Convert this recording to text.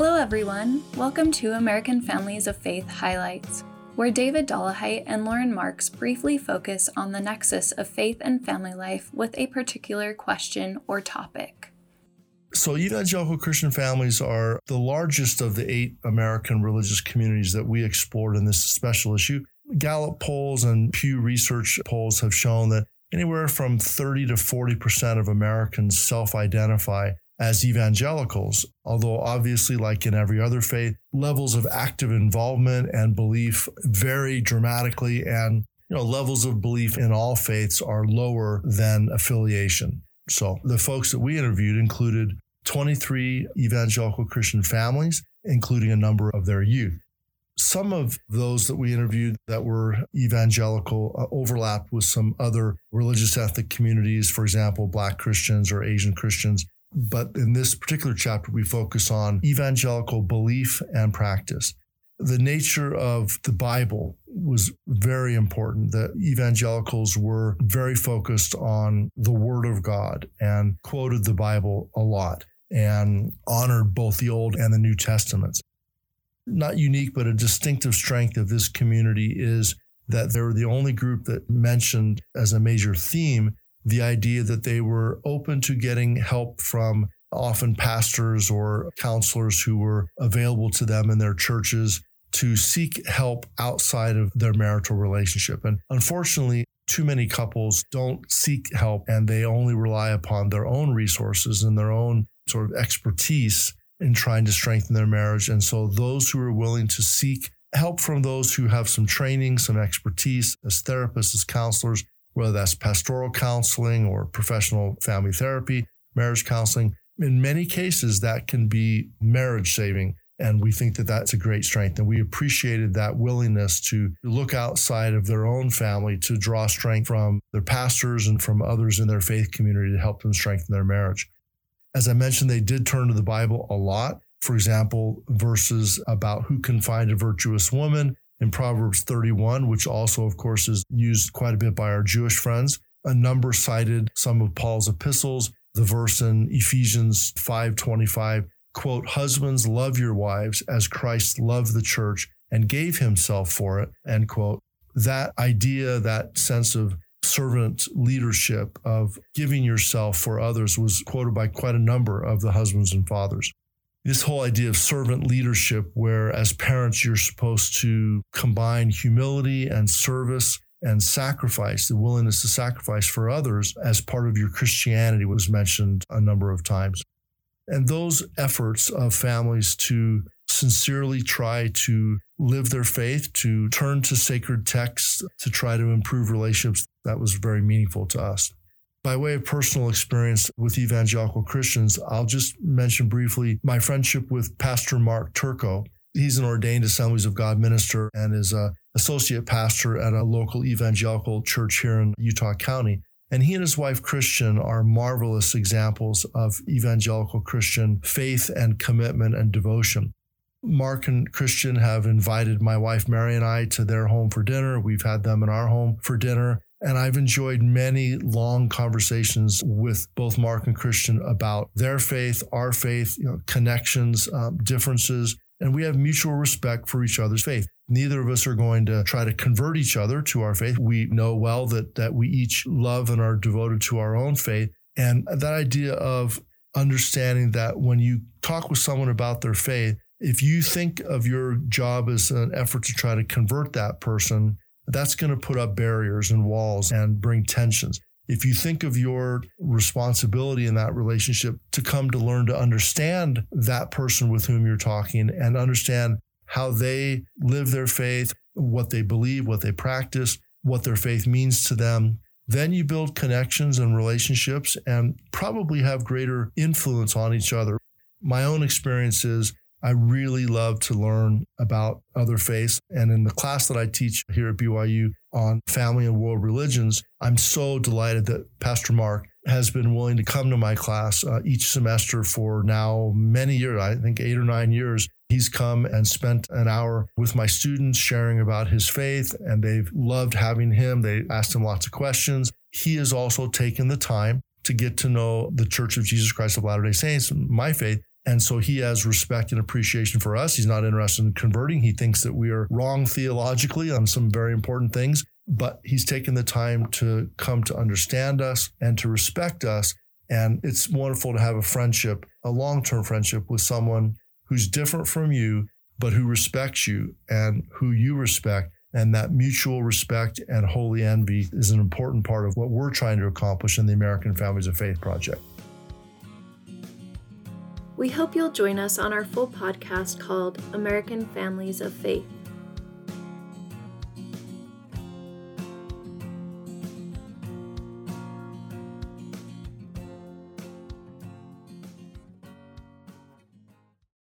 Hello, everyone. Welcome to American Families of Faith Highlights, where David Dollahite and Loren Marks briefly focus on the nexus of faith and family life with a particular question or topic. So, evangelical Christian families are the largest of the eight American religious communities that we explored in this special issue. Gallup polls and Pew Research polls have shown that anywhere from 30 to 40% of Americans self identify as evangelicals, although obviously, like in every other faith, levels of active involvement and belief vary dramatically, and you know, levels of belief in all faiths are lower than affiliation. So the folks that we interviewed included 23 evangelical Christian families, including a number of their youth. Some of those that we interviewed that were evangelical uh, overlapped with some other religious ethnic communities, for example, Black Christians or Asian Christians. But in this particular chapter, we focus on evangelical belief and practice. The nature of the Bible was very important. The evangelicals were very focused on the Word of God and quoted the Bible a lot and honored both the Old and the New Testaments. Not unique, but a distinctive strength of this community is that they're the only group that mentioned as a major theme the idea that they were open to getting help from often pastors or counselors who were available to them in their churches to seek help outside of their marital relationship. And unfortunately, too many couples don't seek help and they only rely upon their own resources and their own sort of expertise in trying to strengthen their marriage. And so those who are willing to seek help from those who have some training, some expertise as therapists, as counselors, whether that's pastoral counseling or professional family therapy, marriage counseling. In many cases, that can be marriage saving. And we think that that's a great strength. And we appreciated that willingness to look outside of their own family to draw strength from their pastors and from others in their faith community to help them strengthen their marriage. As I mentioned, they did turn to the Bible a lot. For example, verses about who can find a virtuous woman in Proverbs 31, which also, of course, is used quite a bit by our Jewish friends. A number cited some of Paul's epistles. The verse in Ephesians 5:25, quote, "Husbands, love your wives as Christ loved the church and gave himself for it." End quote. That idea, that sense of servant leadership of giving yourself for others was quoted by quite a number of the husbands and fathers this whole idea of servant leadership, where as parents, you're supposed to combine humility and service and sacrifice, the willingness to sacrifice for others as part of your Christianity was mentioned a number of times. And those efforts of families to sincerely try to live their faith, to turn to sacred texts, to try to improve relationships, that was very meaningful to us. By way of personal experience with evangelical Christians, I'll just mention briefly my friendship with Pastor Mark Turco. He's an ordained Assemblies of God minister and is a associate pastor at a local evangelical church here in Utah County. And he and his wife Christian are marvelous examples of evangelical Christian faith and commitment and devotion. Mark and Christian have invited my wife Mary and I to their home for dinner. We've had them in our home for dinner. And I've enjoyed many long conversations with both Mark and Christian about their faith, our faith, you know, connections, um, differences, and we have mutual respect for each other's faith. Neither of us are going to try to convert each other to our faith. We know well that that we each love and are devoted to our own faith. And that idea of understanding that when you talk with someone about their faith, if you think of your job as an effort to try to convert that person, that's going to put up barriers and walls and bring tensions. If you think of your responsibility in that relationship to come to learn to understand that person with whom you're talking and understand how they live their faith, what they believe, what they practice, what their faith means to them, then you build connections and relationships and probably have greater influence on each other. My own experience is I really love to learn about other faiths. And in the class that I teach here at BYU on family and world religions, I'm so delighted that Pastor Mark has been willing to come to my class uh, each semester for now many years, I think eight or nine years. He's come and spent an hour with my students sharing about his faith, and they've loved having him. They asked him lots of questions. He has also taken the time to get to know the Church of Jesus Christ of Latter day Saints, my faith, And so he has respect and appreciation for us. He's not interested in converting. He thinks that we are wrong theologically on some very important things, but he's taken the time to come to understand us and to respect us. And it's wonderful to have a friendship, a long term friendship with someone who's different from you, but who respects you and who you respect. And that mutual respect and holy envy is an important part of what we're trying to accomplish in the American Families of Faith Project. We hope you'll join us on our full podcast called American Families of Faith.